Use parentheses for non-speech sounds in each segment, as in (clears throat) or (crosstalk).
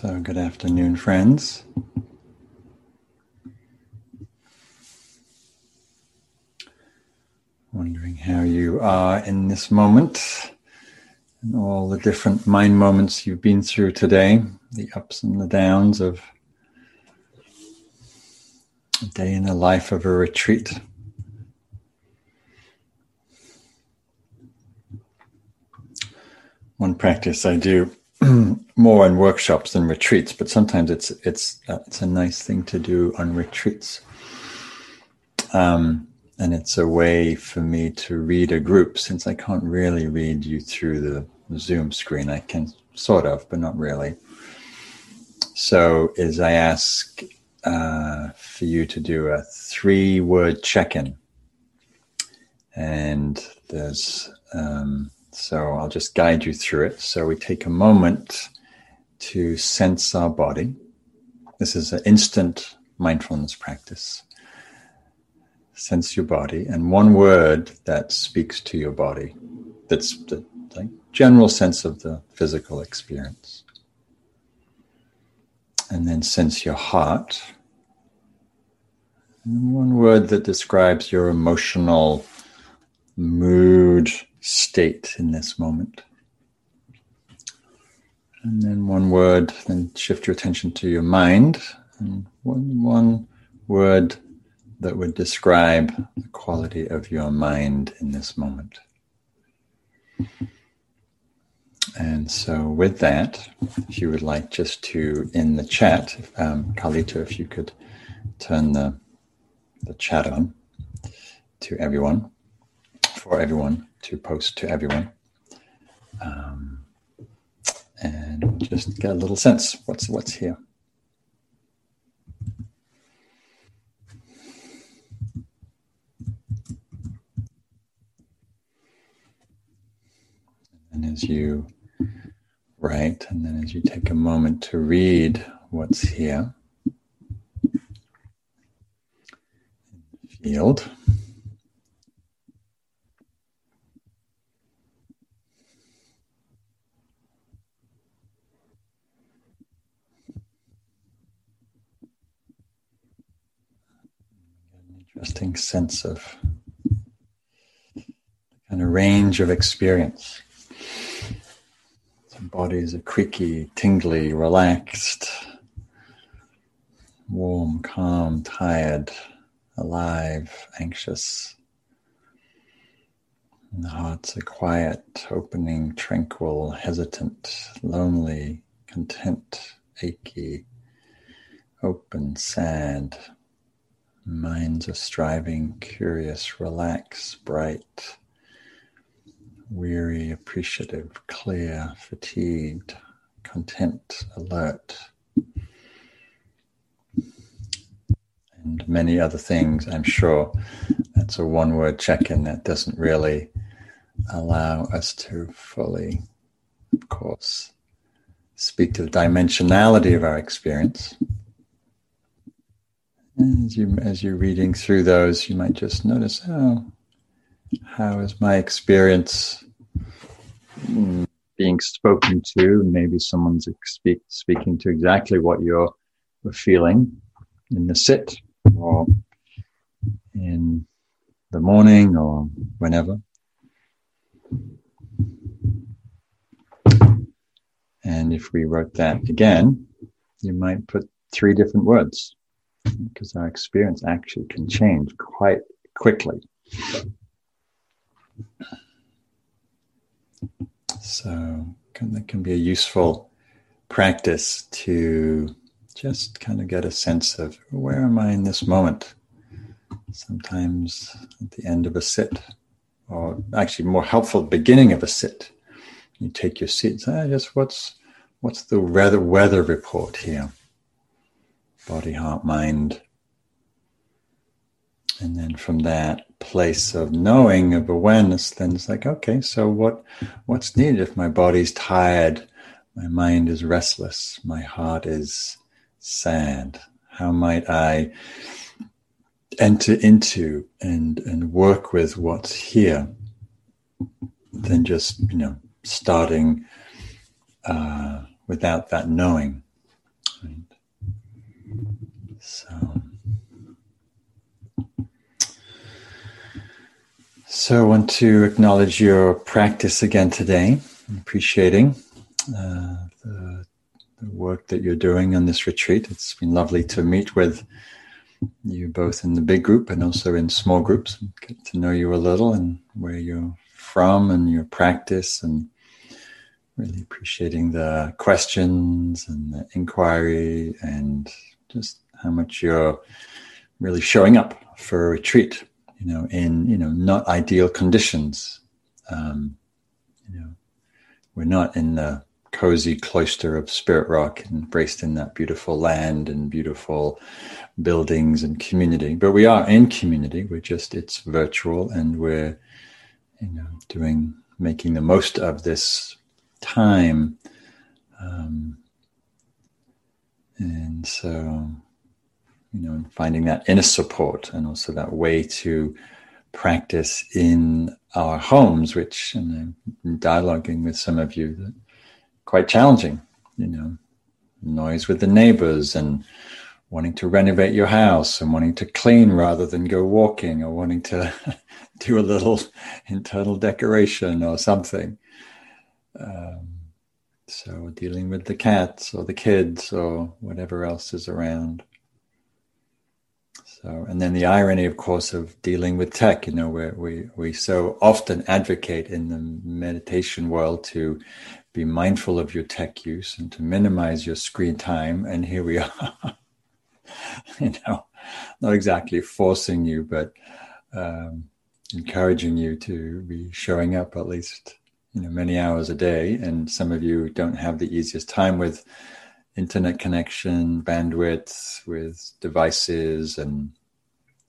So, good afternoon, friends. Wondering how you are in this moment and all the different mind moments you've been through today, the ups and the downs of a day in the life of a retreat. One practice I do (clears throat) more in workshops than retreats, but sometimes it's it's uh, it's a nice thing to do on retreats. Um, and it's a way for me to read a group since I can't really read you through the Zoom screen. I can sort of, but not really. So, is I ask uh, for you to do a three-word check-in, and there's um, so I'll just guide you through it. So we take a moment to sense our body. This is an instant mindfulness practice. Sense your body, and one word that speaks to your body. That's the like, general sense of the physical experience. And then sense your heart. And one word that describes your emotional mood, state in this moment. And then one word, then shift your attention to your mind, and one, one word that would describe the quality of your mind in this moment. And so, with that, if you would like just to, in the chat, um, Kalito, if you could turn the, the chat on to everyone, for everyone to post to everyone. Um, and just get a little sense what's what's here. And as you write, and then as you take a moment to read what's here, field. Interesting sense of kind of range of experience. Some bodies are creaky, tingly, relaxed, warm, calm, tired, alive, anxious. And the hearts are quiet, opening, tranquil, hesitant, lonely, content, achy, open, sad, Minds are striving, curious, relaxed, bright, weary, appreciative, clear, fatigued, content, alert, and many other things. I'm sure that's a one word check in that doesn't really allow us to fully, of course, speak to the dimensionality of our experience as you as you're reading through those, you might just notice, oh, how is my experience mm, being spoken to? Maybe someone's speak, speaking to exactly what you're feeling in the sit or in the morning or whenever. And if we wrote that again, you might put three different words because our experience actually can change quite quickly. So that can be a useful practice to just kind of get a sense of where am I in this moment? Sometimes at the end of a sit, or actually more helpful beginning of a sit. You take your seat. And Say, just what's what's the weather weather report here? Body, heart, mind. And then from that place of knowing, of awareness, then it's like, okay, so what what's needed if my body's tired, my mind is restless, my heart is sad? How might I enter into and and work with what's here than just, you know, starting uh, without that knowing? So, so I want to acknowledge your practice again today, appreciating uh, the, the work that you're doing on this retreat. It's been lovely to meet with you both in the big group and also in small groups, get to know you a little and where you're from and your practice and really appreciating the questions and the inquiry and just how much you're really showing up for a retreat, you know, in, you know, not ideal conditions. Um, you know, we're not in the cozy cloister of Spirit Rock, embraced in that beautiful land and beautiful buildings and community. But we are in community. We're just it's virtual, and we're you know doing making the most of this time. Um, and so, you know, finding that inner support and also that way to practice in our homes, which and I'm dialoguing with some of you, that quite challenging, you know, noise with the neighbors and wanting to renovate your house and wanting to clean rather than go walking or wanting to (laughs) do a little internal decoration or something. Um, so dealing with the cats or the kids or whatever else is around. So, and then the irony, of course, of dealing with tech, you know, where we, we so often advocate in the meditation world to be mindful of your tech use and to minimize your screen time. And here we (laughs) are you know, not exactly forcing you, but um, encouraging you to be showing up at least, you know, many hours a day. And some of you don't have the easiest time with internet connection, bandwidth, with devices and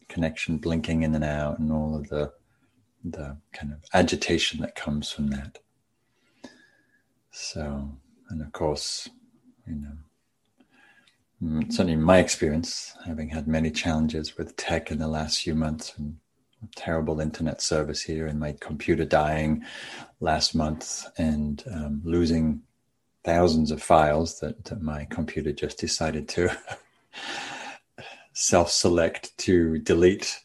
connection blinking in and out and all of the the kind of agitation that comes from that. So, and of course, you know, Mm, certainly in my experience, having had many challenges with tech in the last few months and terrible internet service here and my computer dying last month and um, losing thousands of files that, my computer just decided to (laughs) self-select to delete.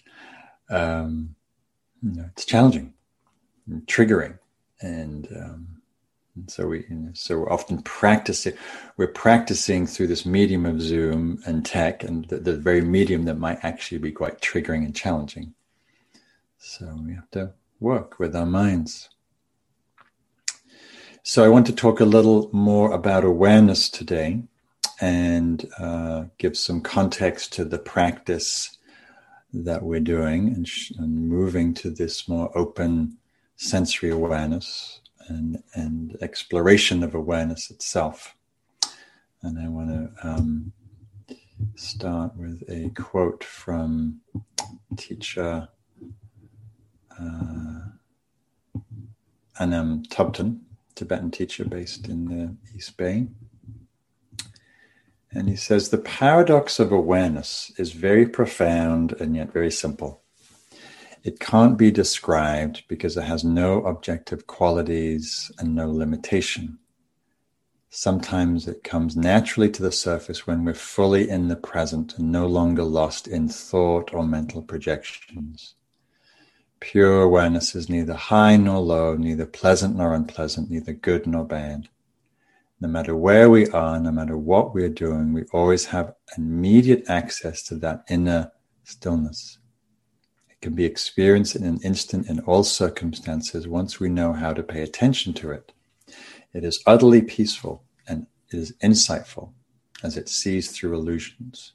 Um, you know, it's challenging, triggering, and um, and so we, you know, so we're often practicing. We're practicing through this medium of Zoom and tech, and the, the very medium that might actually be quite triggering and challenging. So we have to work with our minds. So I want to talk a little more about awareness today, and uh, give some context to the practice that we're doing, and, sh- and moving to this more open sensory awareness and, and exploration of awareness itself. And I want to um, start with a quote from teacher uh, Anam Thubten, Tibetan teacher based in the East Bay. And he says, The paradox of awareness is very profound and yet very simple. It can't be described because it has no objective qualities and no limitation. Sometimes it comes naturally to the surface when we're fully in the present and no longer lost in thought or mental projections. Pure awareness is neither high nor low, neither pleasant nor unpleasant, neither good nor bad. No matter where we are, no matter what we're doing, we always have immediate access to that inner stillness It can be experienced in an instant in all circumstances once we know how to pay attention to it. It is utterly peaceful and it is insightful as it sees through illusions.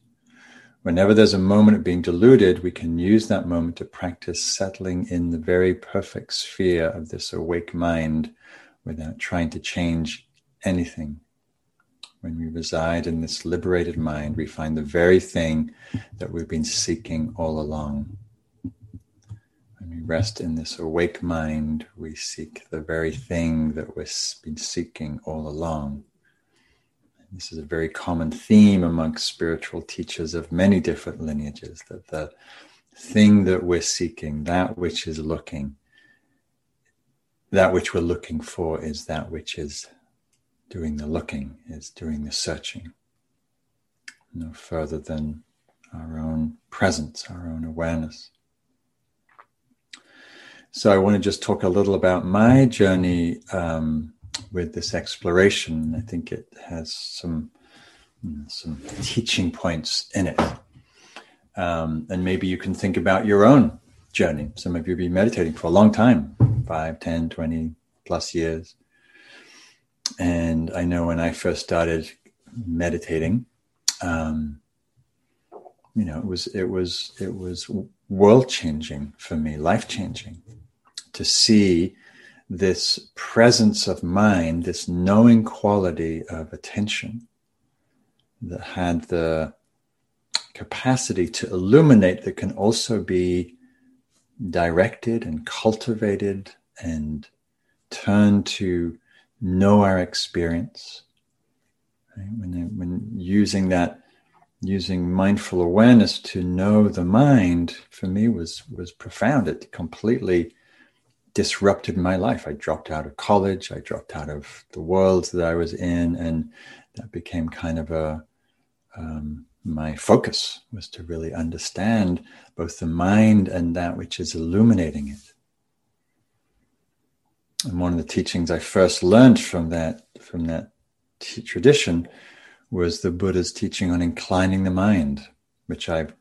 Whenever there's a moment of being deluded, we can use that moment to practice settling in the very perfect sphere of this awake mind without trying to change anything. When we reside in this liberated mind, we find the very thing that we've been seeking all along When we rest in this awake mind, we seek the very thing that we've been seeking all along. This is a very common theme amongst spiritual teachers of many different lineages that the thing that we're seeking, that which is looking, that which we're looking for is that which is doing the looking, is doing the searching. no further than our own presence, our own awareness. So I want to just talk a little about my journey um, with this exploration. I think it has some some teaching points in it, um, and maybe you can think about your own journey. Some of you have been meditating for a long time 5, 10, 20 plus years. And I know when I first started meditating, um, you know, it was it was it was world changing for me, life changing, to see this presence of mind, this knowing quality of attention that had the capacity to illuminate that can also be directed and cultivated and turned to know our experience. Right? When, when using that, using mindful awareness to know the mind, for me was was profound. It completely disrupted my life. I dropped out of college. I dropped out of the world that I was in, and that became kind of a um, my focus was to really understand both the mind and that which is illuminating it. And one of the teachings I first learned from that from that t- tradition was the Buddha's teaching on inclining the mind, which I've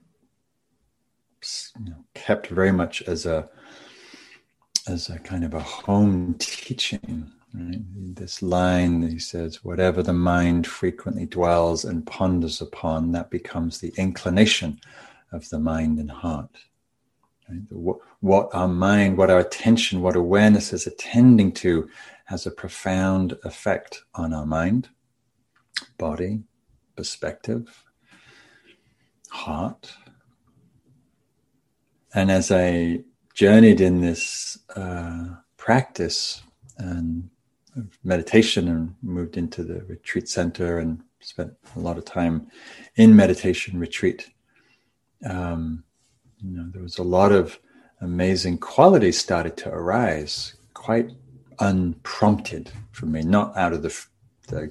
you know, kept very much as a as a kind of a home teaching Right? This line that he says, whatever the mind frequently dwells and ponders upon, that becomes the inclination of the mind and heart. Right? What our mind, what our attention, what awareness is attending to has a profound effect on our mind, body, perspective, heart. And as I journeyed in this uh, practice and meditation and moved into the retreat center and spent a lot of time in meditation retreat. Um, you know, there was a lot of amazing qualities started to arise, quite unprompted for me, not out of the, the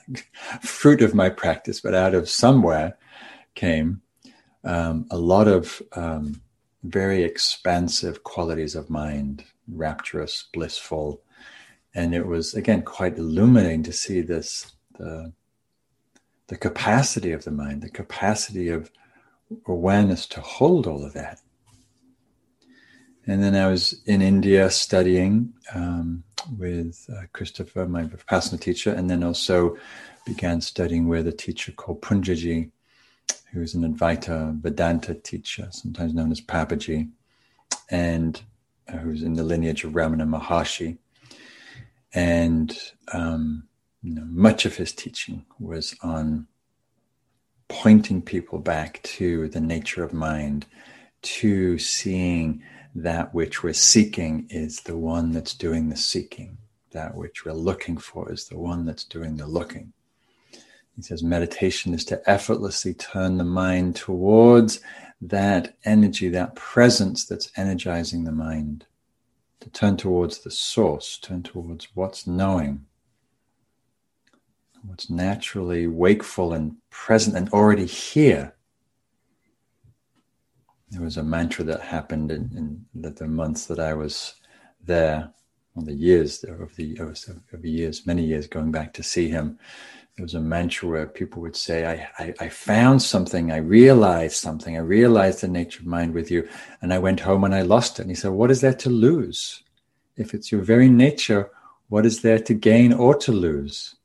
(laughs) fruit of my practice, but out of somewhere came um, a lot of um, very expansive qualities of mind, rapturous, blissful, and it was again quite illuminating to see this the the capacity of the mind, the capacity of awareness to hold all of that. And then I was in India studying um, with uh, Christopher, my Vipassana teacher, and then also began studying with a teacher called Poonjaji, who's an Advaita Vedanta teacher, sometimes known as Papaji, and uh, who's in the lineage of Ramana Maharshi and um, you know, much of his teaching was on pointing people back to the nature of mind, to seeing that which we're seeking is the one that's doing the seeking, that which we're looking for is the one that's doing the looking. He says meditation is to effortlessly turn the mind towards that energy, that presence that's energizing the mind to turn towards the source, turn towards what's knowing, what's naturally wakeful and present and already here. There was a mantra that happened in, in the, months that I was there, or the years of the of years, many years going back to see him. There was a mantra where people would say, I, I, I found something, I realized something, I realized the nature of mind with you, and I went home and I lost it. And he said, What is there to lose? If it's your very nature, what is there to gain or to lose?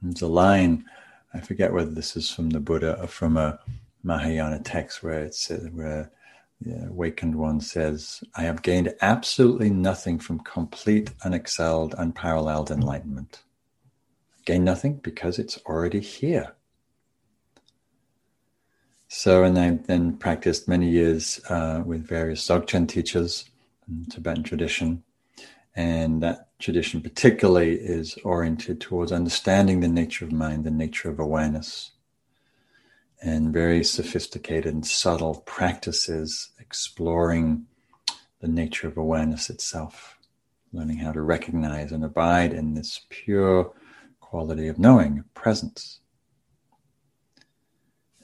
There's a line, I forget whether this is from the Buddha or from a Mahayana text where it says, where the awakened one says, I have gained absolutely nothing from complete, unexcelled, unparalleled enlightenment gain nothing because it's already here. So, and I then practiced many years uh, with various Dzogchen teachers in Tibetan tradition. And that tradition, particularly, is oriented towards understanding the nature of mind, the nature of awareness, and very sophisticated and subtle practices exploring the nature of awareness itself, learning how to recognize and abide in this pure quality of knowing, presence.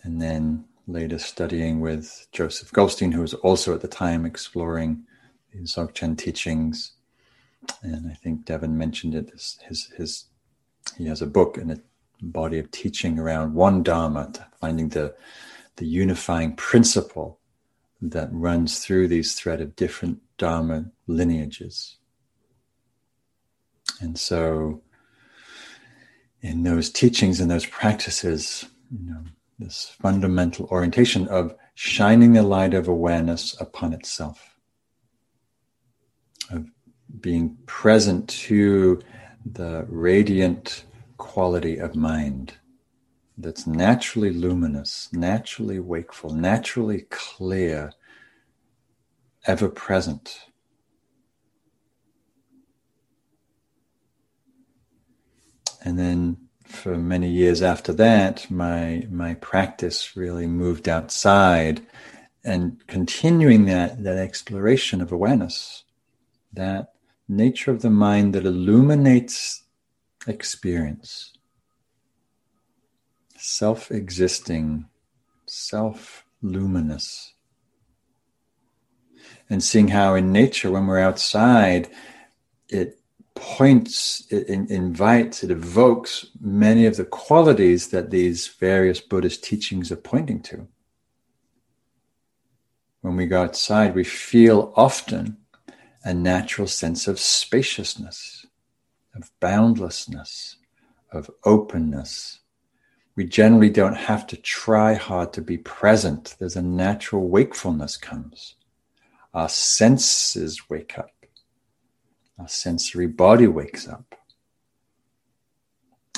and then later studying with Joseph Goldstein, who was also at the time exploring the Dzogchen teachings. And I think Devin mentioned it. His, his, his he has a book and a body of teaching around one Dharma, finding the the unifying principle that runs through these thread of different Dharma lineages. And so, in those teachings and those practices, you know, this fundamental orientation of shining the light of awareness upon itself, of being present to the radiant quality of mind that's naturally luminous, naturally wakeful, naturally clear, ever present. And then for many years after that, my my practice really moved outside and continuing that, that exploration of awareness, that nature of the mind that illuminates experience self existing, self luminous. And seeing how in nature, when we're outside, it points, it invites, it evokes many of the qualities that these various Buddhist teachings are pointing to. When we go outside, we feel often a natural sense of spaciousness, of boundlessness, of openness, we generally don't have to try hard to be present. There's a natural wakefulness comes. Our senses wake up. Our sensory body wakes up.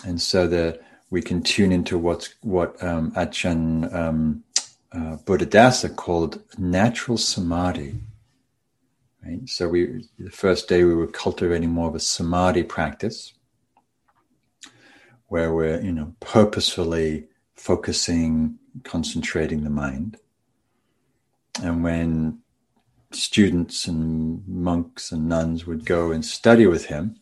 And so the we can tune into what's what um, Ajahn um, uh, Buddhadasa called natural samadhi. Right. So we the first day we were cultivating more of a samadhi practice where we're, you know, purposefully focusing, concentrating the mind. And when students and monks and nuns would go and study with him,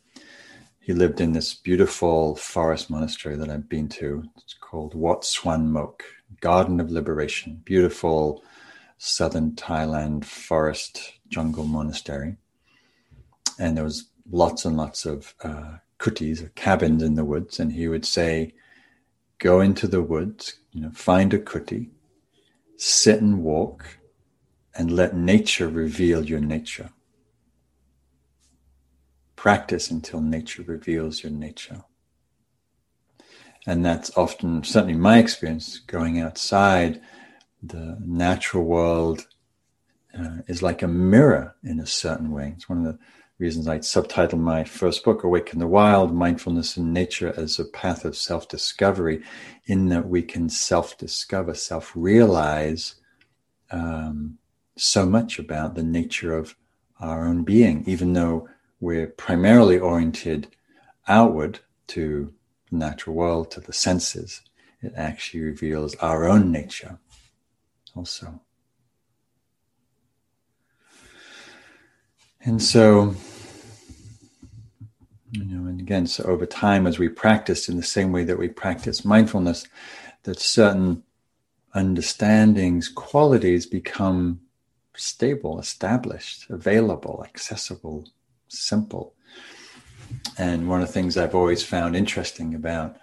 he lived in this beautiful forest monastery that I've been to. It's called Wat Suan Mokkh, Garden of Liberation, beautiful southern Thailand forest jungle monastery. And there was lots and lots of uh, kutis or cabins in the woods, and he would say, "Go into the woods, you know, find a kuti, sit and walk, and let nature reveal your nature. Practice until nature reveals your nature." And that's often, certainly my experience, going outside the natural world uh, is like a mirror in a certain way. It's one of the reasons I subtitled my first book, Awake in the Wild Mindfulness in Nature as a Path of Self Discovery, in that we can self discover, self realize um, so much about the nature of our own being, even though we're primarily oriented outward to the natural world, to the senses. It actually reveals our own nature also. And so, you know, and again, so over time, as we practice in the same way that we practice mindfulness, that certain understandings, qualities become stable, established, available, accessible, simple. And one of the things I've always found interesting about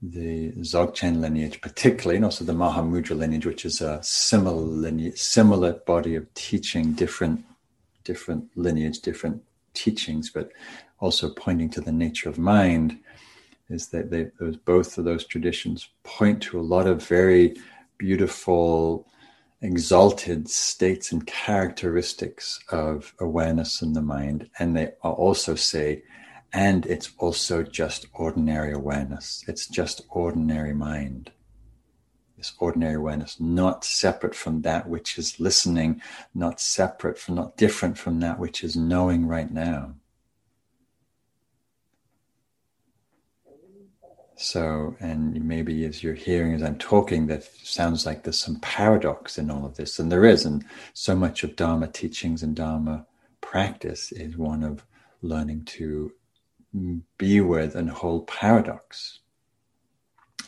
the Dzogchen lineage, particularly, and also the Mahamudra lineage, which is a similar lineage, similar body of teaching, different different lineage, different teachings, but also pointing to the nature of mind, is that they, those, both of those traditions point to a lot of very beautiful, exalted states and characteristics of awareness in the mind. And they also say, and it's also just ordinary awareness, it's just ordinary mind this ordinary awareness, not separate from that which is listening, not separate from, not different from that which is knowing right now. So, and maybe as you're hearing as I'm talking, that sounds like there's some paradox in all of this, and there is. And so much of Dharma teachings and Dharma practice is one of learning to be with and hold paradox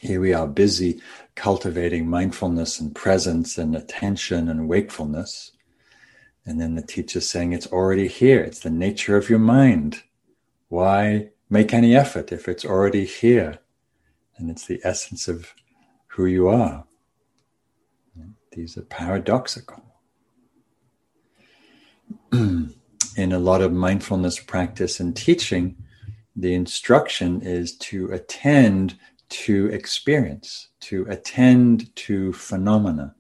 here we are busy cultivating mindfulness and presence and attention and wakefulness. And then the teacher's saying it's already here. It's the nature of your mind. Why make any effort if it's already here? And it's the essence of who you are. These are paradoxical. (clears throat) In a lot of mindfulness practice and teaching, the instruction is to attend to experience, to attend to phenomena,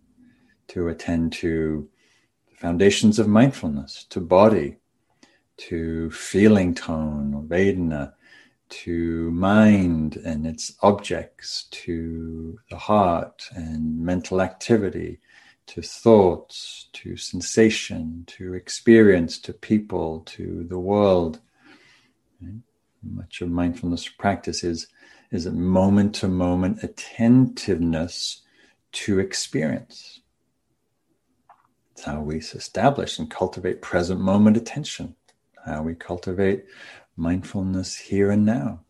to attend to the foundations of mindfulness, to body, to feeling tone or Vedana, to mind and its objects, to the heart and mental activity, to thoughts, to sensation, to experience, to people, to the world. Much of mindfulness practice is, is a moment to moment attentiveness to experience. It's how we establish and cultivate present moment attention, how we cultivate mindfulness here and now.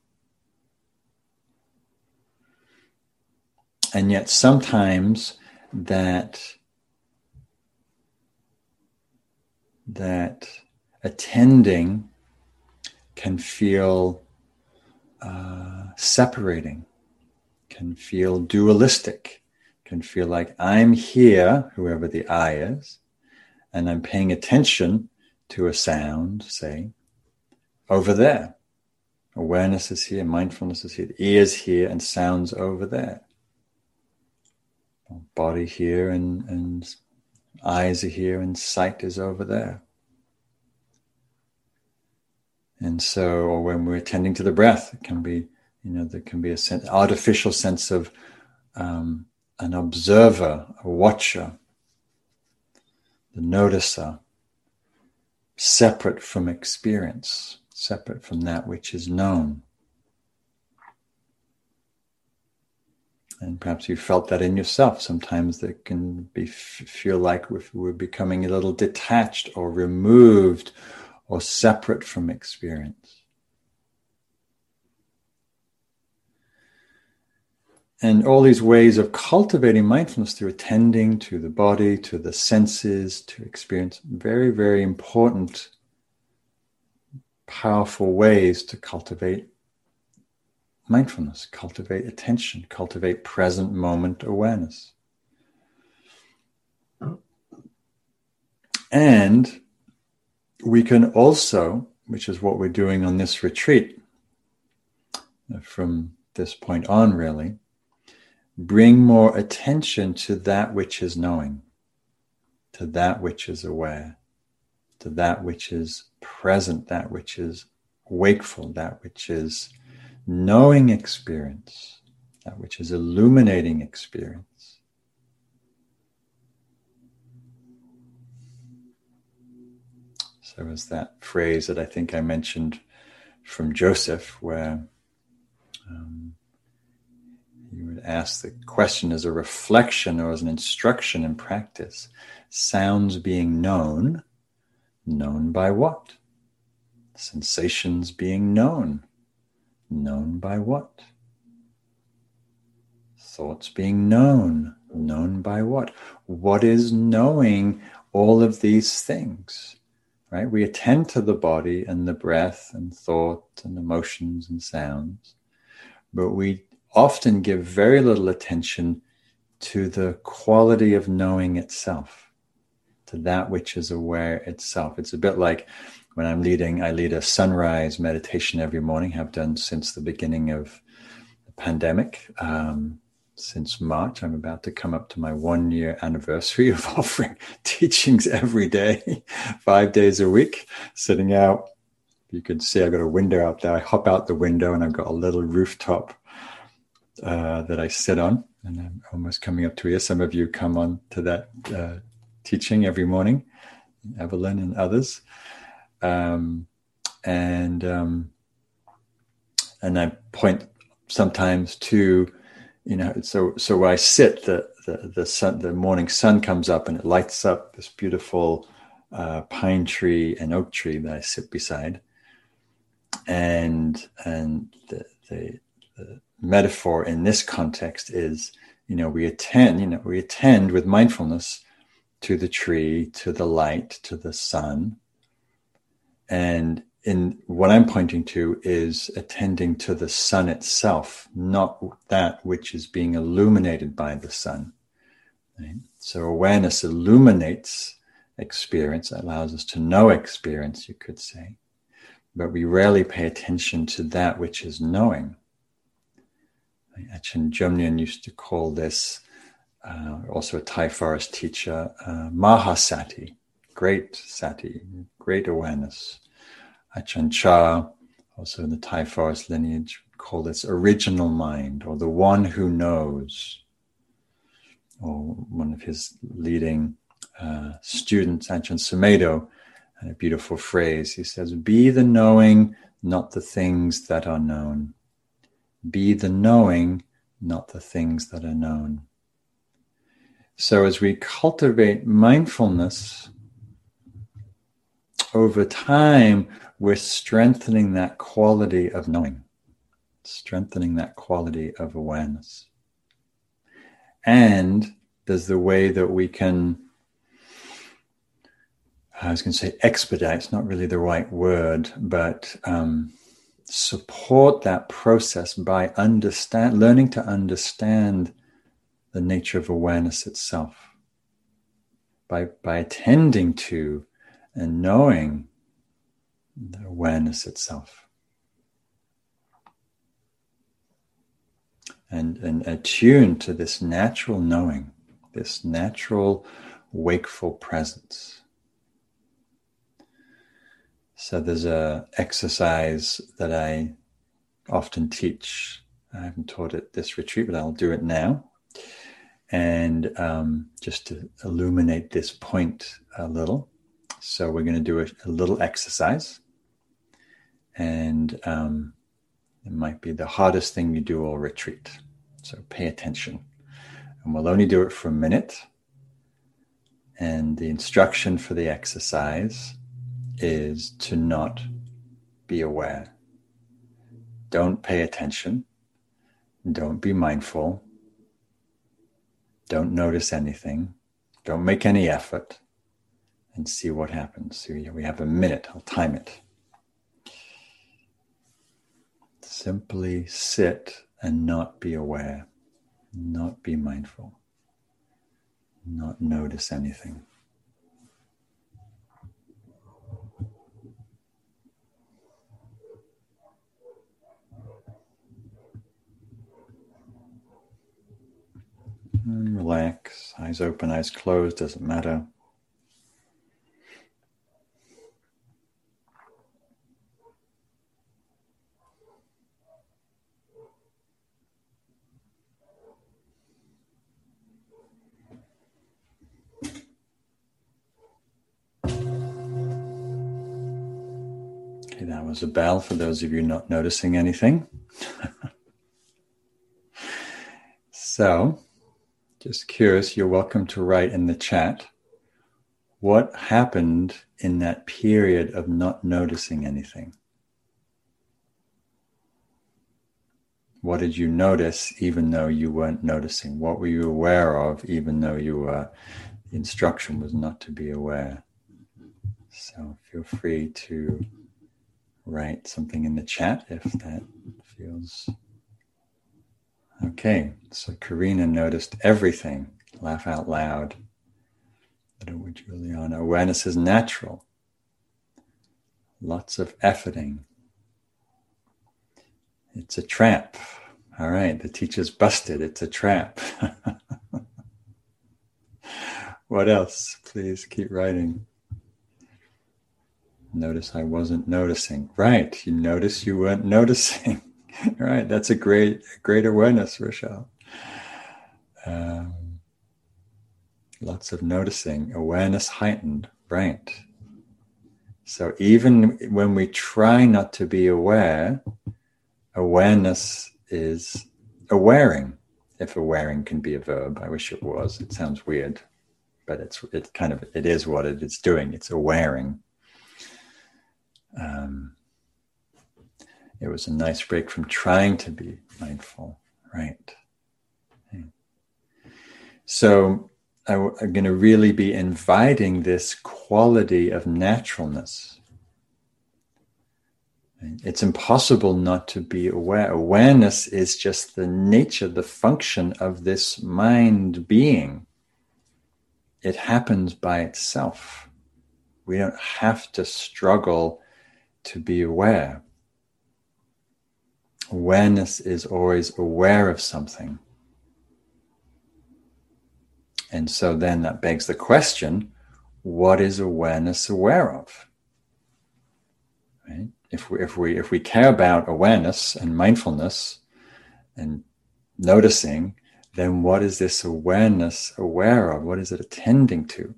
And yet, sometimes that that attending can feel uh, separating, can feel dualistic, can feel like I'm here, whoever the I is, and I'm paying attention to a sound, say, over there. Awareness is here, mindfulness is here, the ears here, and sounds over there. Body here, and, and eyes are here, and sight is over there. And so, or when we're attending to the breath, it can be, you know, there can be a sense, artificial sense of um, an observer, a watcher, the noticer, separate from experience separate from that which is known. And perhaps you felt that in yourself. Sometimes it can be feel like we're becoming a little detached or removed or separate from experience. And all these ways of cultivating mindfulness through attending to the body, to the senses, to experience, very, very important powerful ways to cultivate mindfulness, cultivate attention, cultivate present moment awareness. And we can also, which is what we're doing on this retreat uh, from this point on, really, bring more attention to that which is knowing, to that which is aware, to that which is present, that which is wakeful, that which is knowing experience, that which is illuminating experience. So, was that phrase that I think I mentioned from Joseph, where um, you would ask the question as a reflection or as an instruction in practice sounds being known Known by what? Sensations being known. Known by what? Thoughts being known. Known by what? What is knowing all of these things? Right? We attend to the body and the breath and thought and emotions and sounds, but we often give very little attention to the quality of knowing itself to that which is aware itself. It's a bit like when I'm leading, I lead a sunrise meditation every morning, have done since the beginning of the pandemic. Um, since March, I'm about to come up to my one year anniversary of (laughs) offering teachings every day, (laughs) five days a week, sitting out. You can see I've got a window out there. I hop out the window and I've got a little rooftop uh, that I sit on. And I'm almost coming up to here. Some of you come on to that uh, teaching every morning, Evelyn and others. Um, and um, and I point sometimes to, you know, so so where I sit, the the the sun, the morning sun comes up and it lights up this beautiful uh, pine tree and oak tree that I sit beside, and and the the, the metaphor in this context is, you know, we attend, you know, we attend with mindfulness to the tree, to the light, to the sun. And in what I'm pointing to is attending to the sun itself, not that which is being illuminated by the sun. Right? So awareness illuminates experience, allows us to know experience, you could say. But we rarely pay attention to that which is knowing. Ajahn Jumnian used to call this, uh, also a Thai forest teacher, uh, Mahasati, great sati, great awareness. Ajahn Chah, also in the Thai forest lineage, call this original mind or the one who knows. Or one of his leading uh, students, Ajahn Sumedho, had a beautiful phrase. He says, Be the knowing, not the things that are known. Be the knowing, not the things that are known. So, as we cultivate mindfulness over time, we're strengthening that quality of knowing, strengthening that quality of awareness. And there's the way that we can, I was going to say expedite, it's not really the right word, but um, support that process by understand learning to understand the nature of awareness itself by by attending to and knowing the awareness itself and and attune to this natural knowing this natural wakeful presence so there's a exercise that I often teach. I haven't taught it this retreat, but I'll do it now. And um, just to illuminate this point a little. So we're going to do a, a little exercise. And um, it might be the hardest thing you do all retreat. So pay attention. And we'll only do it for a minute. And the instruction for the exercise is to not be aware. Don't pay attention. Don't be mindful. Don't notice anything. Don't make any effort and see what happens. So we have a minute. I'll time it. Simply sit and not be aware, not be mindful, not notice anything. Relax, eyes open, eyes closed, doesn't matter. Okay, that was a bell for those of you not noticing anything. (laughs) so, just curious, you're welcome to write in the chat what happened in that period of not noticing anything. What did you notice even though you weren't noticing? What were you aware of even though you were, the instruction was not to be aware? So feel free to write something in the chat if that feels Okay, so Karina noticed everything. Laugh out loud. Juliana, awareness is natural. Lots of efforting. It's a trap. All right, the teacher's busted. It's a trap. (laughs) what else? Please keep writing. Notice I wasn't noticing. Right, you notice you weren't (laughs) noticing. (laughs) right. That's a great, great awareness, Rochelle. Um, lots of noticing, awareness heightened, right? So even when we try not to be aware, awareness is awaring. If awaring can be a verb, I wish it was. It sounds weird, but it's it kind of it is what it is doing. It's awaring. Um, it was a nice break from trying to be mindful, right? So I'm going to really be inviting this quality of naturalness. It's impossible not to be aware. Awareness is just the nature, the function of this mind being. It happens by itself. We don't have to struggle to be aware. Awareness is always aware of something. And so then that begs the question what is awareness aware of? Right? If we, if, we, if we care about awareness and mindfulness and noticing, then what is this awareness aware of? What is it attending to?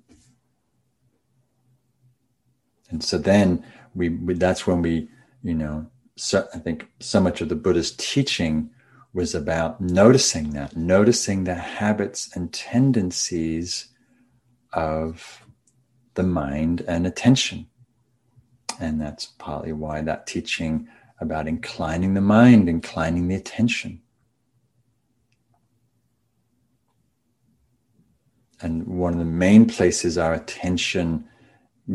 And so then we, we that's when we, you know, so I think so much of the Buddha's teaching was about noticing that, noticing the habits and tendencies of the mind and attention. And that's partly why that teaching about inclining the mind, inclining the attention. And one of the main places our attention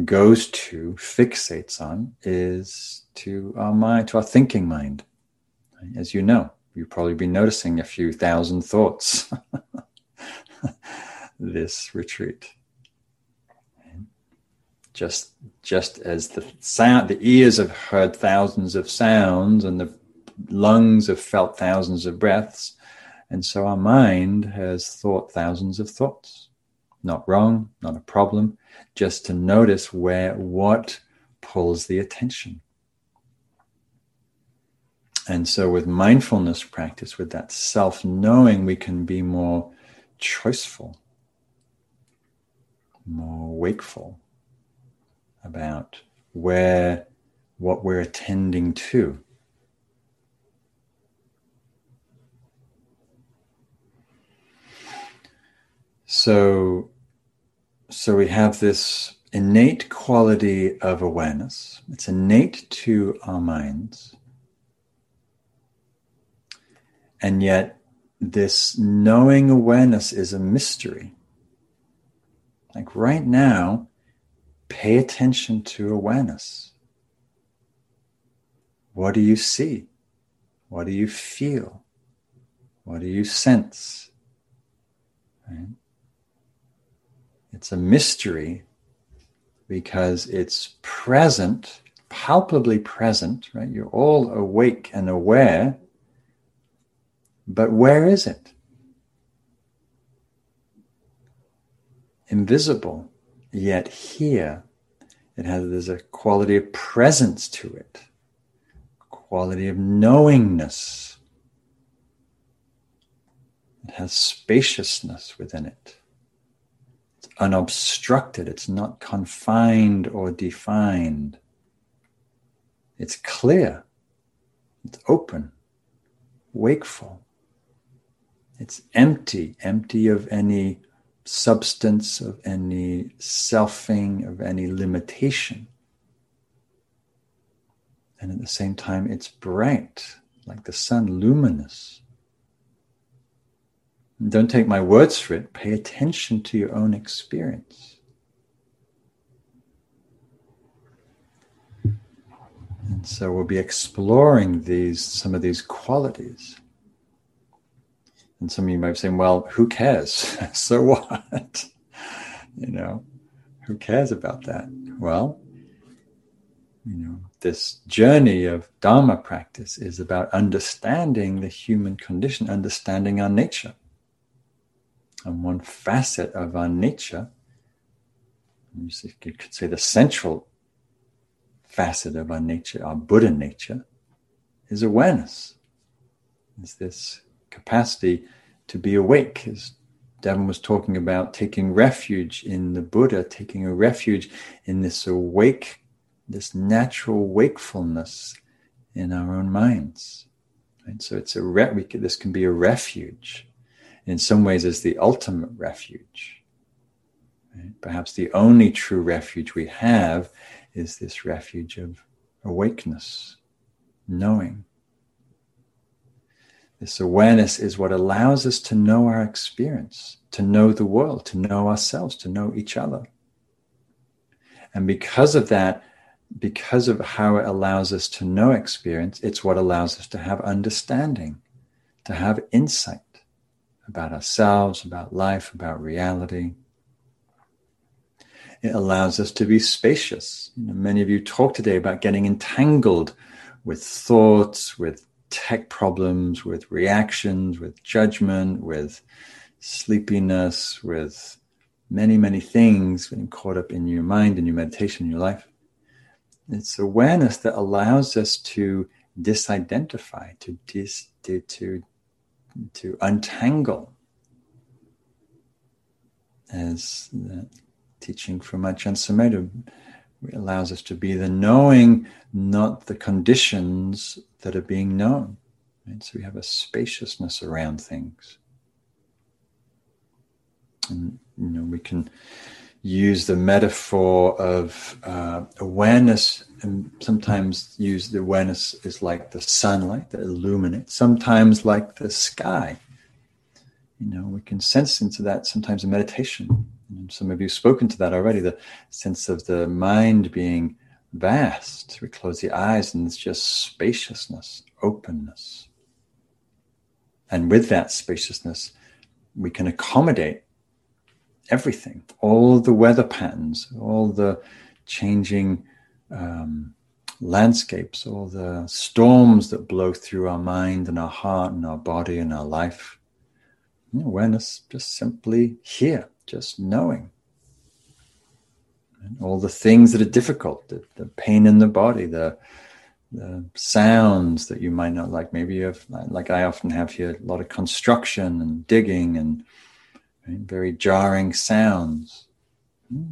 goes to, fixates on, is to our mind, to our thinking mind, as you know you've probably been noticing a few thousand thoughts (laughs) this retreat. Just, just as the sound, the ears have heard thousands of sounds and the lungs have felt thousands of breaths, and so our mind has thought thousands of thoughts. Not wrong, not a problem, just to notice where what pulls the attention. And so, with mindfulness practice, with that self knowing, we can be more choiceful, more wakeful about where, what we're attending to. So, so we have this innate quality of awareness. It's innate to our minds. And yet, this knowing awareness is a mystery. Like right now, pay attention to awareness. What do you see? What do you feel? What do you sense? Right? It's a mystery because it's present, palpably present, right? You're all awake and aware, but where is it? Invisible, yet here it has there's a quality of presence to it, quality of knowingness. It has spaciousness within it. It's unobstructed, it's not confined or defined. It's clear, it's open, wakeful. It's empty, empty of any substance, of any selfing, of any limitation. And at the same time, it's bright, like the sun, luminous. And don't take my words for it, pay attention to your own experience. And so we'll be exploring these some of these qualities. And some of you might be saying, well, who cares? (laughs) so what? you know, who cares about that? Well, you know, this journey of Dharma practice is about understanding the human condition, understanding our nature. And one facet of our nature, you could say the central facet of our nature, our Buddha nature, is awareness. Is this capacity to be awake, as Devin was talking about taking refuge in the Buddha, taking a refuge in this awake, this natural wakefulness in our own minds. Right? So it's a re- we could, this can be a refuge. In some ways, it's the ultimate refuge. Right? Perhaps the only true refuge we have is this refuge of awakeness, knowing This awareness is what allows us to know our experience, to know the world, to know ourselves, to know each other. And because of that, because of how it allows us to know experience, it's what allows us to have understanding, to have insight about ourselves, about life, about reality. It allows us to be spacious. You know, many of you talk today about getting entangled with thoughts, with tech problems, with reactions, with judgment, with sleepiness, with many, many things getting caught up in your mind, in your meditation, in your life. It's awareness that allows us to disidentify, to dis, to, to, to untangle. As the teaching from Ajahn Sumedho allows us to be the knowing, not the conditions that are being known. Right? So we have a spaciousness around things. And you know, we can use the metaphor of uh, awareness and sometimes use the awareness is like the sunlight that illuminates, sometimes like the sky. You know, we can sense into that sometimes in meditation. And some of you have spoken to that already, the sense of the mind being vast. We close the eyes and it's just spaciousness, openness. And with that spaciousness, we can accommodate everything, all the weather patterns, all the changing um, landscapes, all the storms that blow through our mind and our heart and our body and our life. Awareness just simply here, just knowing. And all the things that are difficult, the, the pain in the body, the the sounds that you might not like. Maybe you have, like I often have here, a lot of construction and digging and right? very jarring sounds.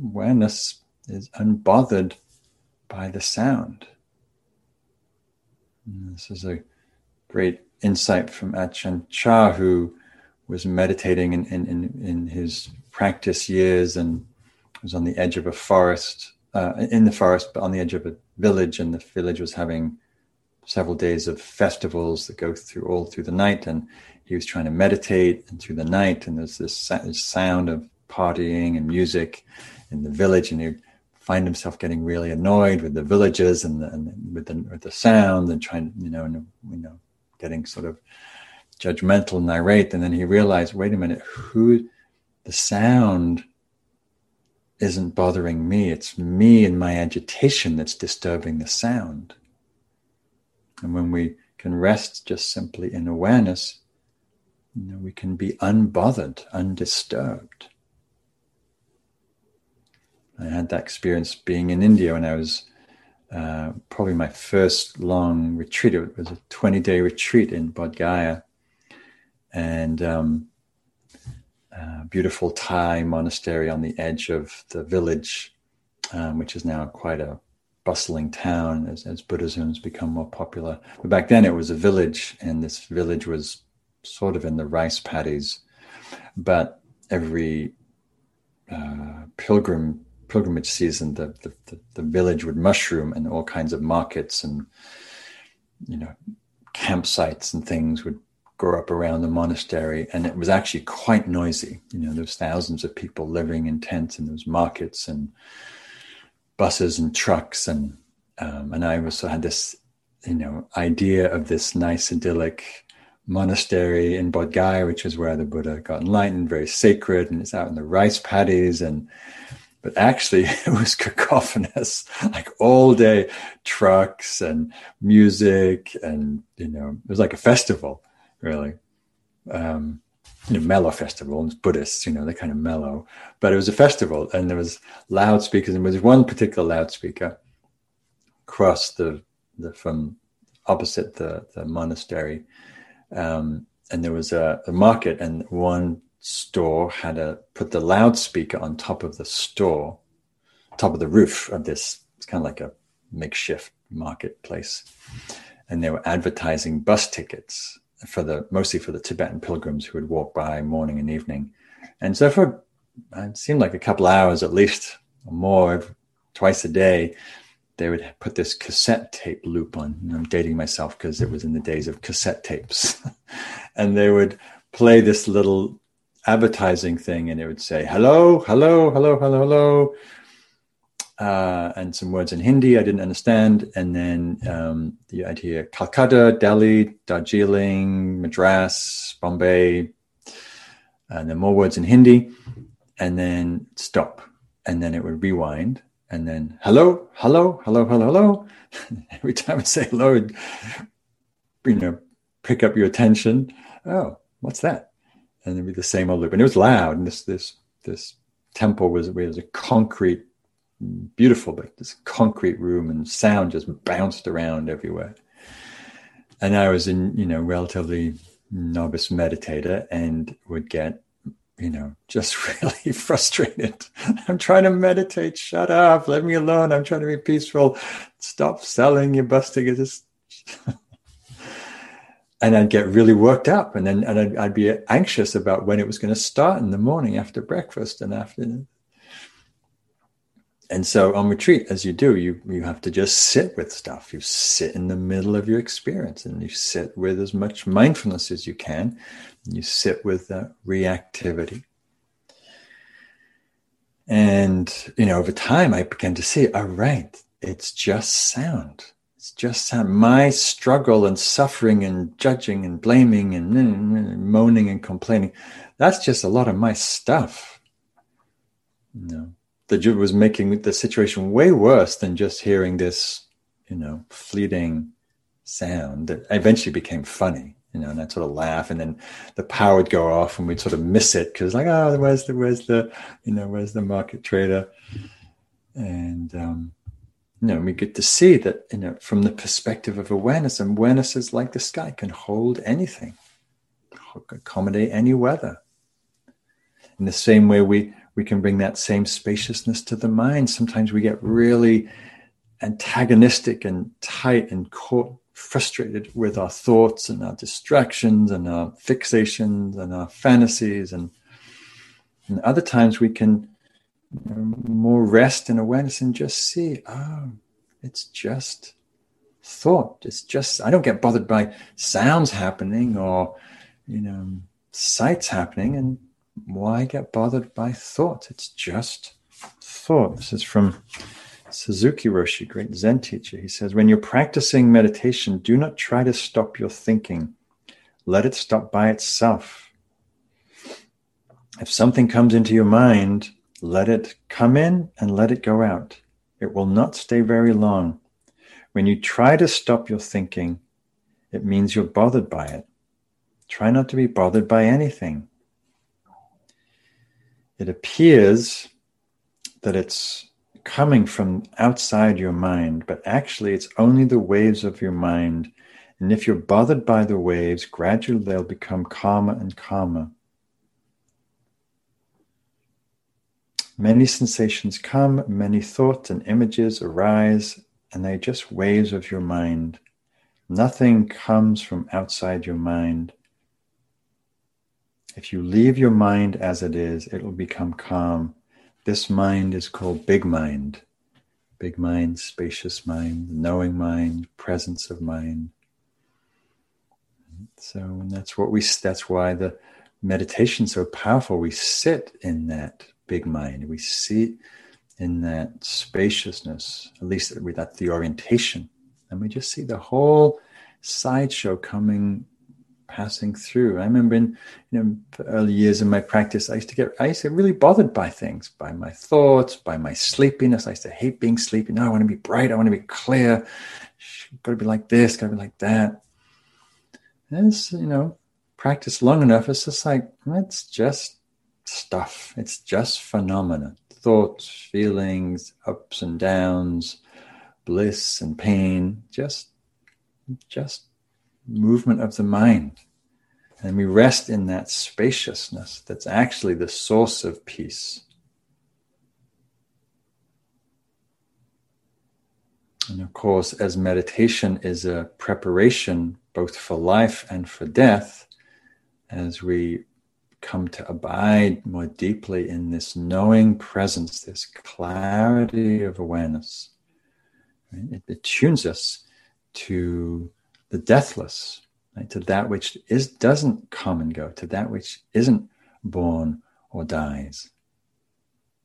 Awareness is unbothered by the sound. And this is a great insight from Ajahn Chah, who was meditating in, in, in, in, his practice years and was on the edge of a forest, uh, in the forest, but on the edge of a village, and the village was having several days of festivals that go through all through the night, and he was trying to meditate and through the night, and there's this sound of partying and music in the village, and he find himself getting really annoyed with the villagers and, the, and with the with the sound and trying, you know, and you know, getting sort of judgmental and irate, and then he realized, wait a minute, who the sound isn't bothering me. It's me and my agitation that's disturbing the sound. And when we can rest just simply in awareness, you know, we can be unbothered, undisturbed. I had that experience being in India when I was uh, probably my first long retreat. It was a 20 day retreat in Bodh Gaya. And um, uh, beautiful Thai monastery on the edge of the village, um, which is now quite a bustling town as, as Buddhism has become more popular. But back then it was a village, and this village was sort of in the rice paddies. But every uh, pilgrim pilgrimage season, the, the, the, the village would mushroom, and all kinds of markets and you know campsites and things would grow up around the monastery, and it was actually quite noisy. You know, there was thousands of people living in tents, and there was markets and buses and trucks, and um, and I also had this, you know, idea of this nice idyllic monastery in Bodh Gaya, which is where the Buddha got enlightened, very sacred, and it's out in the rice paddies and but actually (laughs) it was cacophonous like all day trucks and music and you know it was like a festival really. Um, you know, mellow festival and Buddhists, you know, they're kind of mellow, but it was a festival and there was loudspeakers and there was one particular loudspeaker across the, the from opposite the, the monastery. Um, and there was a, a market and one store had a put the loudspeaker on top of the store, top of the roof of this. It's kind of like a makeshift marketplace, and they were advertising bus tickets for the mostly for the Tibetan pilgrims who would walk by morning and evening. And so for uh, it seemed like a couple hours at least or more twice a day, they would put this cassette tape loop on. And I'm dating myself because it was in the days of cassette tapes. (laughs) and they would play this little advertising thing and it would say, hello, hello, hello, hello, hello. Uh, and some words in Hindi I didn't understand. And then um, the idea Calcutta, Delhi, Darjeeling, Madras, Bombay, and then more words in Hindi, and then stop. And then it would rewind and then hello, hello, hello, hello, hello. (laughs) Every time I say hello, it, you know, pick up your attention. Oh, what's that? And it'd be the same old loop. And it was loud. And this this this temple was, was a concrete, beautiful, but this concrete room and sound just bounced around everywhere. And I was in, you know, relatively novice meditator and would get you know, just (laughs) really frustrated. I'm trying to meditate. Shut up. Let me alone. I'm trying to be peaceful. Stop selling. You're busting. (laughs) Just. and I'd get really worked up, and then and I'd, I'd, be anxious about when it was going to start in the morning after breakfast and after. And so on retreat, as you do, you you have to just sit with stuff. You sit in the middle of your experience, and you sit with as much mindfulness as you can you sit with that reactivity. And, you know, over time, I began to see, all right, it's just sound. It's just sound. My struggle and suffering and judging and blaming and moaning and complaining, that's just a lot of my stuff. You that was making the situation way worse than just hearing this, you know, fleeting sound that eventually became funny you know, and I'd sort of laugh, and then the power would go off, and we'd sort of miss it because, like, oh, where's the, where's the, you know, where's the market trader? And um, you know, we get to see that, you know, from the perspective of awareness, and awareness is like the sky, can hold anything, accommodate any weather. In the same way, we we can bring that same spaciousness to the mind. Sometimes we get really antagonistic and tight and caught frustrated with our thoughts and our distractions and our fixations and our fantasies. And, and other times we can more rest and awareness and just see oh it's just thought. It's just i don't get bothered by sounds happening or you know sights happening. And why get bothered by thought it's just thought this is from Suzuki Roshi, great Zen teacher, he says, when you're practicing meditation, do not try to stop your thinking. Let it stop by itself. If something comes into your mind, let it come in and let it go out. It will not stay very long. When you try to stop your thinking, it means you're bothered by it. Try not to be bothered by anything. It appears that it's coming from outside your mind, but actually it's only the waves of your mind. And if you're bothered by the waves, gradually they'll become calmer and calmer. Many sensations come, many thoughts and images arise, and they're just waves of your mind. Nothing comes from outside your mind. If you leave your mind as it is, it will become calm this mind is called big mind. Big mind, spacious mind, knowing mind, presence of mind. So that's what we that's why the meditation's so powerful. We sit in that big mind. We sit in that spaciousness, at least that's the orientation. And we just see the whole sideshow coming passing through. I remember in you know early years in my practice, I used to get I used to get really bothered by things, by my thoughts, by my sleepiness. I used to hate being sleepy. No, I want to be bright. I want to be clear. Got to be like this. Got to be like that. And you know practice long enough. It's just like it's just stuff. It's just phenomena, thoughts, feelings, ups and downs, bliss and pain. Just just movement of the mind. And we rest in that spaciousness that's actually the source of peace. And of course, as meditation is a preparation both for life and for death, as we come to abide more deeply in this knowing presence, this clarity of awareness? It, it tunes us to the deathless, right? to that which is doesn't come and go, to that which isn't born or dies.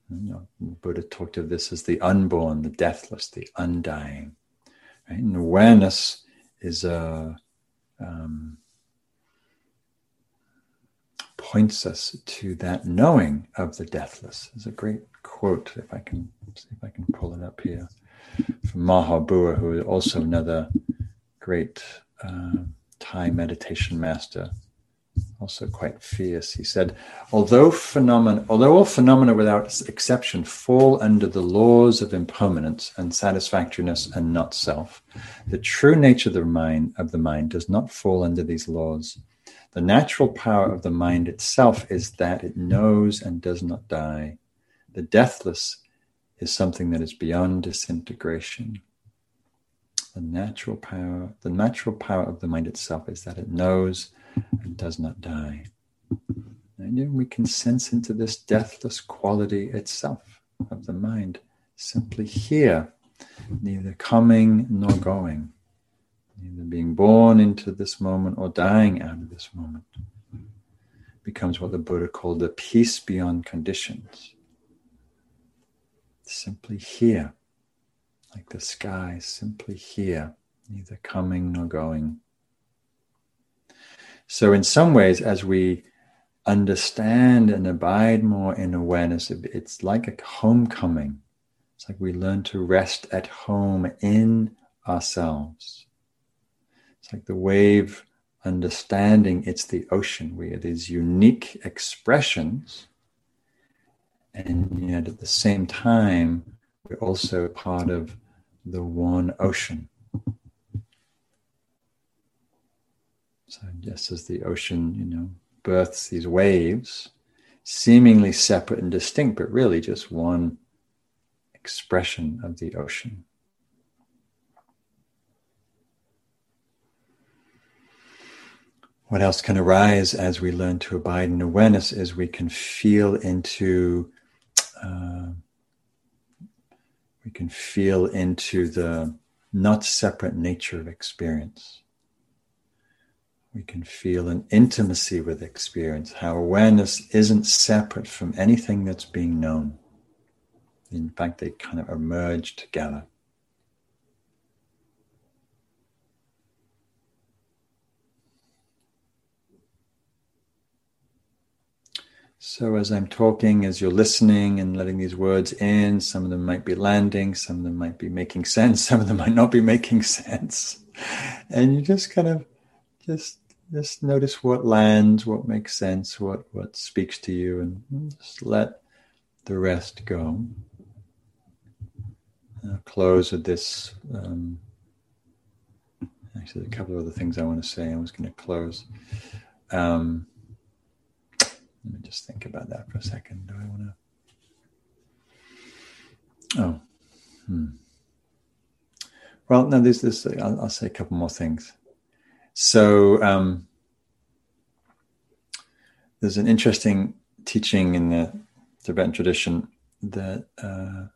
You know, Buddha talked of this as the unborn, the deathless, the undying. Right? And awareness is a um, points us to that knowing of the deathless. There's a great quote, if I can see if I can pull it up here, from Maha Bua, who is also another great uh, Thai meditation master, also quite fierce. He said, although phenomena, although all phenomena without exception fall under the laws of impermanence and satisfactoriness and not self, the true nature of the mind of the mind does not fall under these laws. The natural power of the mind itself is that it knows and does not die. The deathless is something that is beyond disintegration. The natural power, the natural power of the mind itself is that it knows and does not die. And then we can sense into this deathless quality itself of the mind, simply here, neither coming nor going neither being born into this moment or dying out of this moment becomes what the Buddha called the peace beyond conditions. Simply here, like the sky, simply here, neither coming nor going. So, in some ways, as we understand and abide more in awareness, it's like a homecoming. It's like we learn to rest at home in ourselves. It's like the wave understanding it's the ocean. We are these unique expressions, and yet at the same time, we're also part of the one ocean. So just as the ocean, you know, births these waves, seemingly separate and distinct, but really just one expression of the ocean. what else can arise as we learn to abide in awareness is we can feel into uh, we can feel into the not separate nature of experience. We can feel an intimacy with experience. How awareness isn't separate from anything that's being known. In fact they kind of emerge together So, as I'm talking, as you're listening and letting these words in, some of them might be landing, some of them might be making sense, (laughs) some of them might not be making sense. And you just kind of just just notice what lands, what makes sense, what what speaks to you, and just let the rest go. I'll close with this. Um, actually, a couple of other things I want to say. I was going to close. Um, let me just think about that for a second. Do I want to? Oh, hmm. Well, no. There's this. I'll, I'll, say a couple more things. So um, there's an interesting teaching in the Tibetan tradition that uh,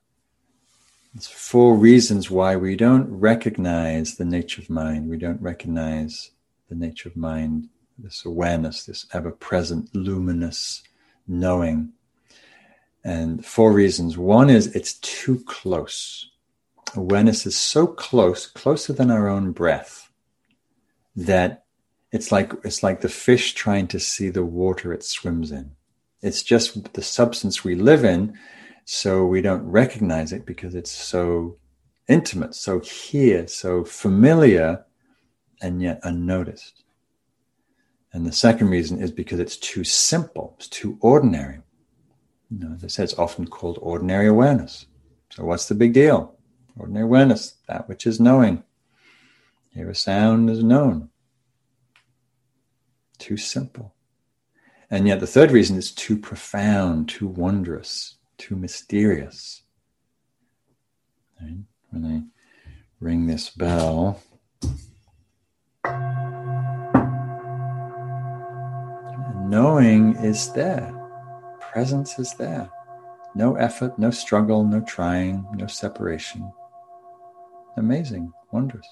it's four reasons why we don't recognize the nature of mind. We don't recognize the nature of mind this awareness, this ever present, luminous knowing. And four reasons. One is it's too close. Awareness is so close, closer than our own breath, that it's like it's like the fish trying to see the water it swims in. It's just the substance we live in, so we don't recognize it because it's so intimate, so here, so familiar, and yet unnoticed. And the second reason is because it's too simple, it's too ordinary. You know, as I said, it's often called ordinary awareness. So, what's the big deal? Ordinary awareness, that which is knowing. Here a sound is known. Too simple. And yet, the third reason is too profound, too wondrous, too mysterious. Right? When I ring this bell, knowing is there, presence is there. No effort, no struggle, no trying, no separation. amazing, wondrous.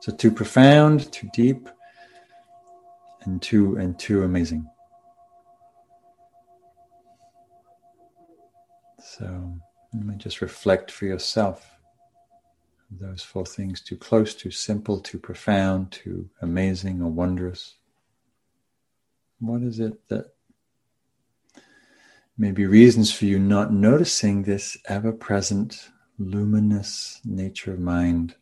So too profound, too deep, and too and too amazing. So you might just reflect for yourself those four things too close, too simple, too profound, too amazing or wondrous. What is it that may be reasons for you not noticing this ever present, luminous nature of mind?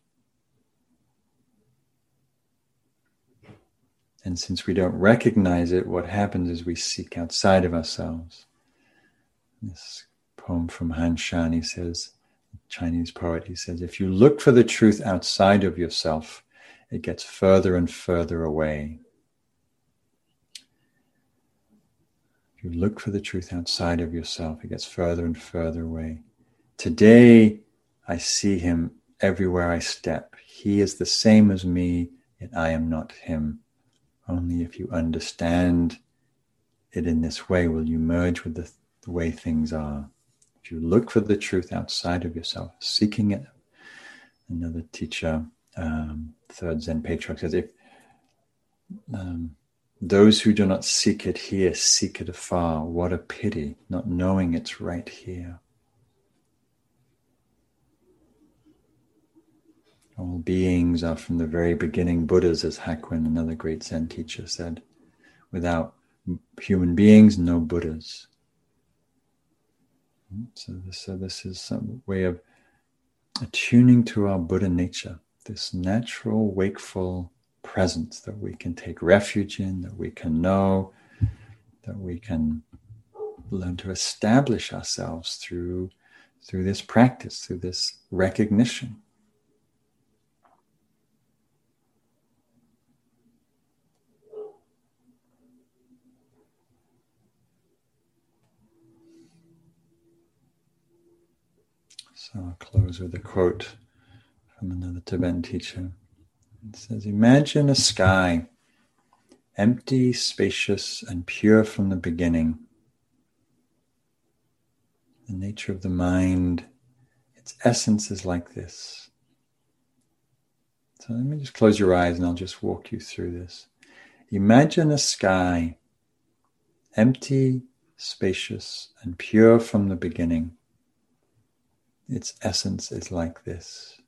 And since we don't recognize it, what happens is we seek outside of ourselves. This poem from Han Shan, he says, Chinese poet, he says, if you look for the truth outside of yourself, it gets further and further away. You look for the truth outside of yourself, it gets further and further away. Today, I see him everywhere I step. He is the same as me, yet I am not him. Only if you understand it in this way will you merge with the, the way things are. If you look for the truth outside of yourself, seeking it, another teacher, um, third Zen patriarch says, if um, those who do not seek it here seek it afar, what a pity, not knowing it's right here. All beings are from the very beginning Buddhas, as Hakuin, another great Zen teacher, said. Without human beings, no Buddhas. So this, so this is some way of attuning to our Buddha nature, this natural, wakeful presence that we can take refuge in, that we can know, that we can learn to establish ourselves through, through this practice, through this recognition. So I'll close with a quote from another Tibetan teacher. It says, Imagine a sky, empty, spacious, and pure from the beginning. The nature of the mind, its essence is like this. So let me just close your eyes and I'll just walk you through this. Imagine a sky, empty, spacious, and pure from the beginning. Its essence is like this.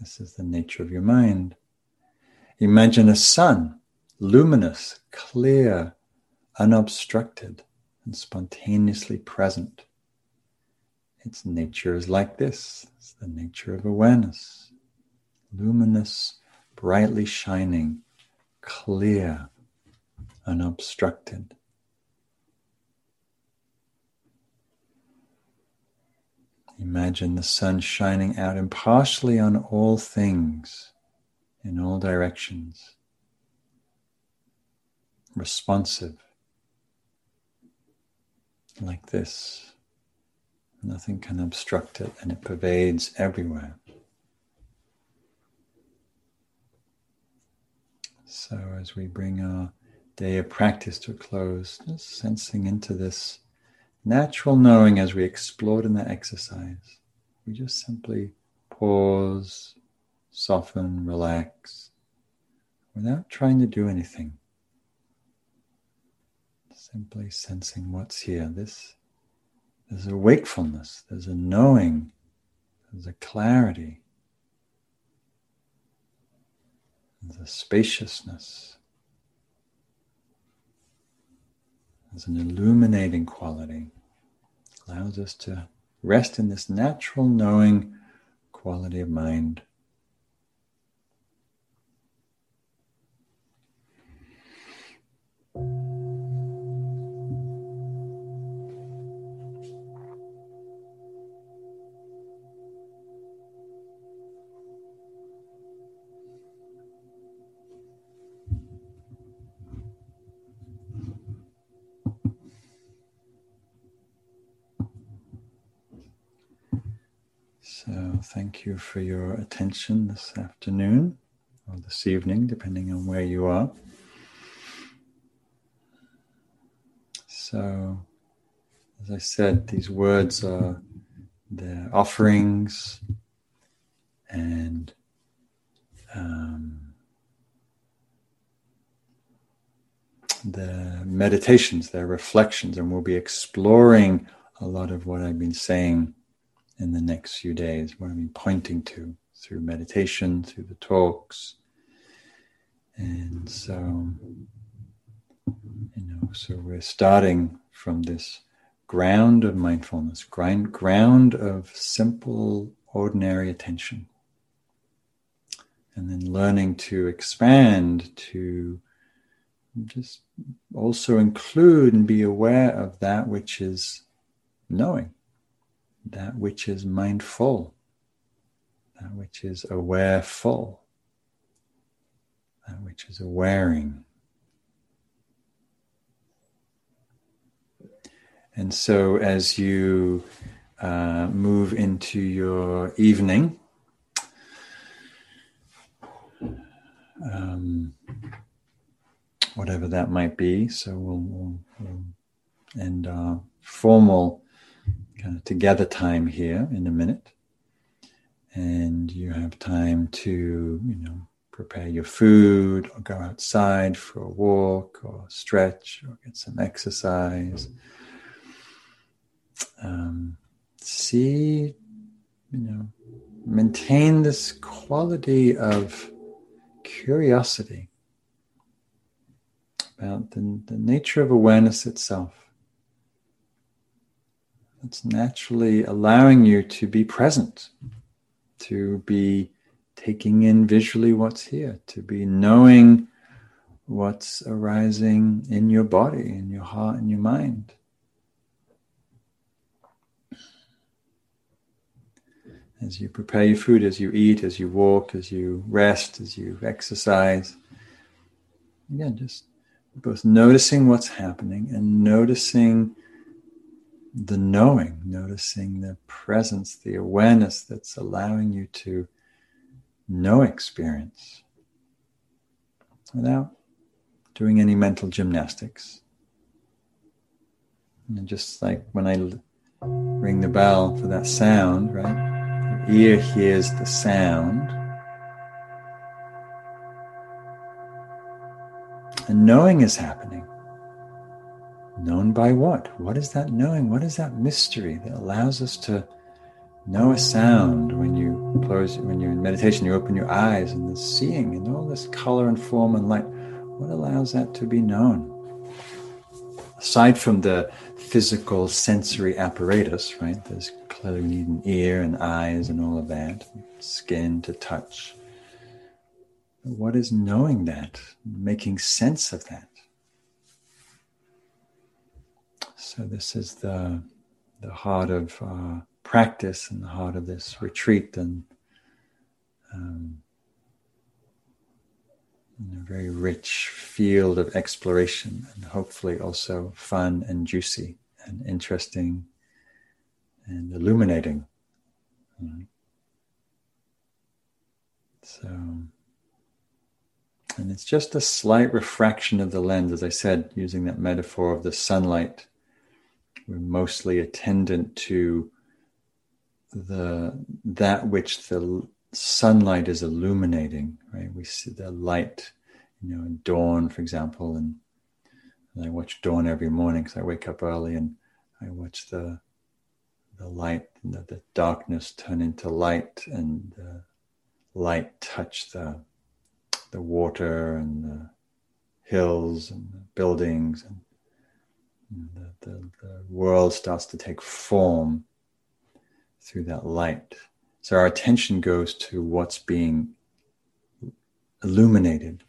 This is the nature of your mind. Imagine a sun, luminous, clear, unobstructed, and spontaneously present. Its nature is like this. It's the nature of awareness. Luminous, brightly shining, clear, unobstructed. Imagine the sun shining out impartially on all things in all directions, responsive, like this. Nothing can obstruct it, and it pervades everywhere. So, as we bring our day of practice to a close, just sensing into this natural knowing as we explored in that exercise. We just simply pause, soften, relax, without trying to do anything. Simply sensing what's here. This there's a wakefulness, there's a knowing, there's a clarity, there's a spaciousness, there's an illuminating quality allows us to rest in this natural knowing quality of mind. Thank you for your attention this afternoon or this evening, depending on where you are. So, as I said, these words are their offerings, and um, the meditations, their reflections, and we'll be exploring a lot of what I've been saying in the next few days, what I've been pointing to through meditation, through the talks. And so, you know, so we're starting from this ground of mindfulness, ground, ground of simple, ordinary attention. And then learning to expand to just also include and be aware of that which is knowing, that which is mindful, that which is awareful, that which is awareing. And so as you uh, move into your evening, um, whatever that might be. So we'll, we'll, we'll end our formal kind of together time here in a minute. And you have time to, you know, prepare your food or go outside for a walk or stretch or get some exercise. Um, see, you know, maintain this quality of curiosity about the, the nature of awareness itself. It's naturally allowing you to be present, to be taking in visually what's here, to be knowing what's arising in your body, in your heart, in your mind. As you prepare your food, as you eat, as you walk, as you rest, as you exercise. Again, just both noticing what's happening and noticing the knowing, noticing the presence, the awareness that's allowing you to know experience without doing any mental gymnastics. And just like when I ring the bell for that sound, right? The ear hears the sound And knowing is happening. Known by what? What is that knowing? What is that mystery that allows us to know a sound when you close, when you're in meditation, you open your eyes and the seeing and all this color and form and light? What allows that to be known? Aside from the physical sensory apparatus, right? There's clearly we need an ear and eyes and all of that, skin to touch. What is knowing that, making sense of that? So this is the the heart of uh, practice and the heart of this retreat and um, a very rich field of exploration and hopefully also fun and juicy and interesting and illuminating. So and it's just a slight refraction of the lens, as I said, using that metaphor of the sunlight. We're mostly attendant to the that which the sunlight is illuminating, right? We see the light, you know, in dawn, for example, and, and I watch dawn every morning because I wake up early and I watch the the light, the, the darkness turn into light, and the light touch the the water and the hills and the buildings and the, the, the world starts to take form through that light. So our attention goes to what's being illuminated,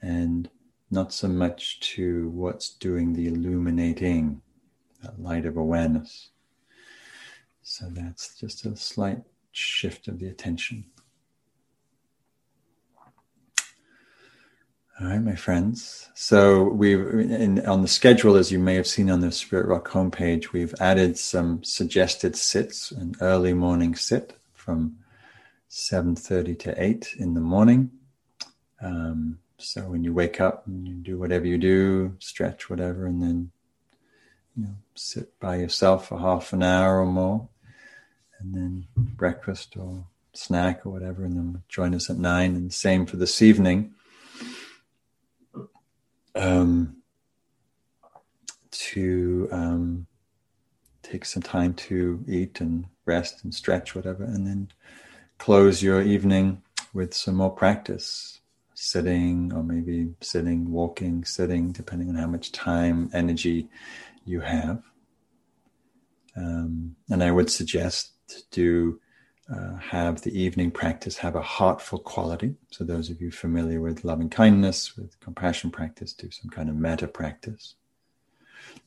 and not so much to what's doing the illuminating, that light of awareness. So that's just a slight shift of the attention. All right, my friends. So we in on the schedule, as you may have seen on the Spirit Rock homepage, we've added some suggested sits, an early morning sit from 7.30 to 8 in the morning. Um, so when you wake up and you do whatever you do, stretch, whatever, and then you know, sit by yourself for half an hour or more, and then breakfast or snack or whatever, and then join us at nine. And same for this evening. Um, to um, take some time to eat and rest and stretch, whatever, and then close your evening with some more practice sitting or maybe sitting, walking, sitting, depending on how much time, energy you have. Um, and I would suggest to do uh, have the evening practice have a heartful quality. So those of you familiar with loving kindness, with compassion practice, do some kind of metta practice,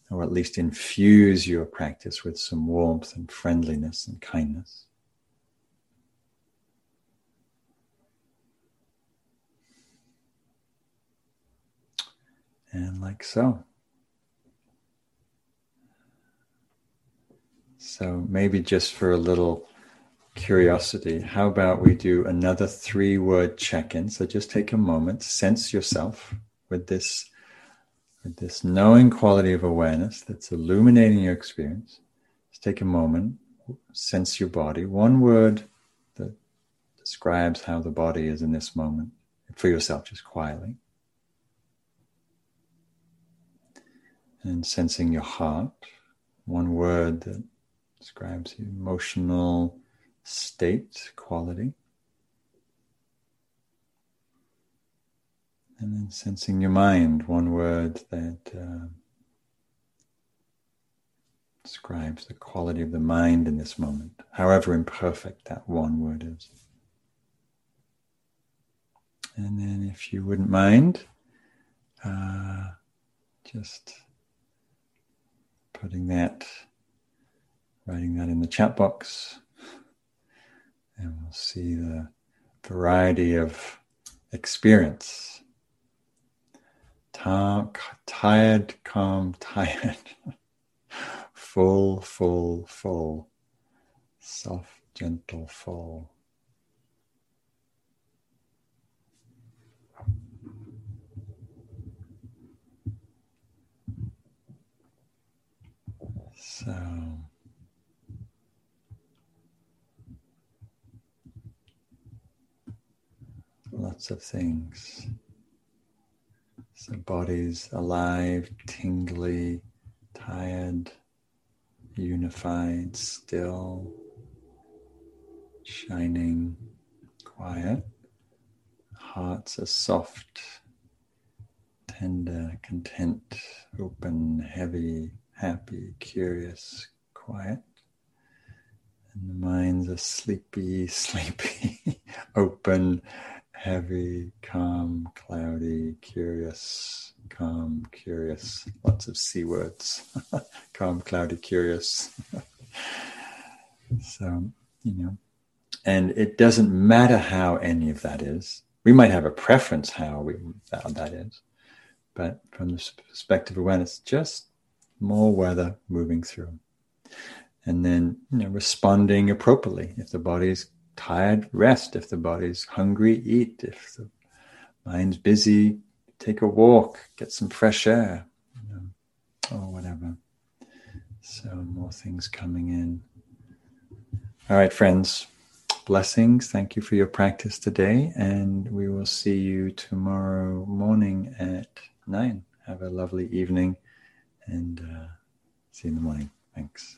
or at least infuse your practice with some warmth and friendliness and kindness. And like so. So maybe just for a little curiosity, how about we do another three word check in? So just take a moment, sense yourself with this, with this knowing quality of awareness that's illuminating your experience. Just take a moment, sense your body. One word that describes how the body is in this moment for yourself, just quietly. And sensing your heart. One word that describes emotional state, quality. And then sensing your mind, one word that uh, describes the quality of the mind in this moment, however imperfect that one word is. And then, if you wouldn't mind, uh, just putting that, writing that in the chat box. And we'll see the variety of experience. tired, calm, (laughs) tired. full, full, full. Soft, gentle, full. So. Of things. So, body's alive, tingly, tired, unified, still, shining, quiet. Hearts are soft, tender, content, open, heavy, happy, curious, quiet. And the minds are sleepy, (laughs) sleepy, open, heavy, calm, cloudy, curious, calm, curious. Lots of C words. (laughs) calm, cloudy, curious. (laughs) so, you know, and it doesn't matter how any of that is. We might have a preference how we how that is, but from the perspective of awareness, just more weather moving through, and then you know responding appropriately. If the body's tired, rest. If the body's hungry, eat. If the mind's busy, take a walk, get some fresh air, you know, or whatever. So, more things coming in. All right, friends, blessings. Thank you for your practice today, and we will see you tomorrow morning at nine. Have a lovely evening, and uh, see you in the morning. Thanks.